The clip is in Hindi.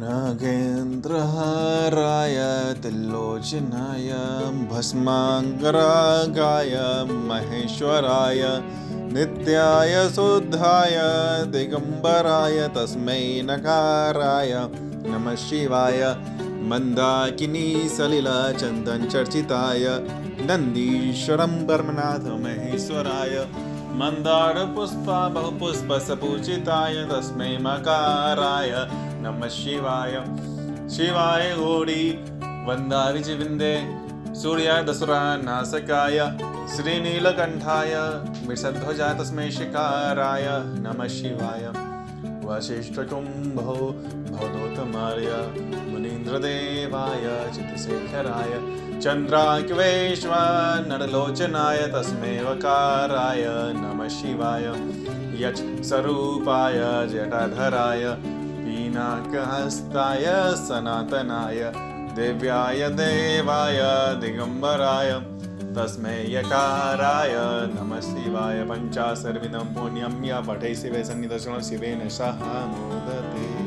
नागेन्द्रहाराय त्रिलोचनाय भस्माङ्गरागाय, महेश्वराय, नित्याय शुद्धाय, दिगम्बराय, तस्मै नकाराय, नमः शिवाय सलिलचन्दनचर्चिताय नन्दीश्वरं ब्रह्मनाथ महेश्वराय मन्दारपुष्पा बहुपुष्पसपूजिताय तस्मै मकाराय नमः शिवाय। शिवाय घोडी वन्दारिजिविन्दे सूर्याय दसुरा नासकाय, श्रीनीलकण्ठाय मृषध्वजाय तस्मै शिकाराय नमः शिवाय। वसिष्ठकुम्भो भवदोत्तमार्य मुनीन्द्रदेवाय चितशेखराय चन्द्राकिवेश्व नरलोचनाय तस्मै नमः शिवाय। यक्ष स्वरूपाय जटाधराय पीनाकहस्ताय सनातनाय दिव्याय देवाय दिगम्बराय तस्मै यकाराय नमः शिवाय पञ्चाशर्विदं पुण्यं य पठै शिवे सन्निदर्शनं शिवेन सह मोदते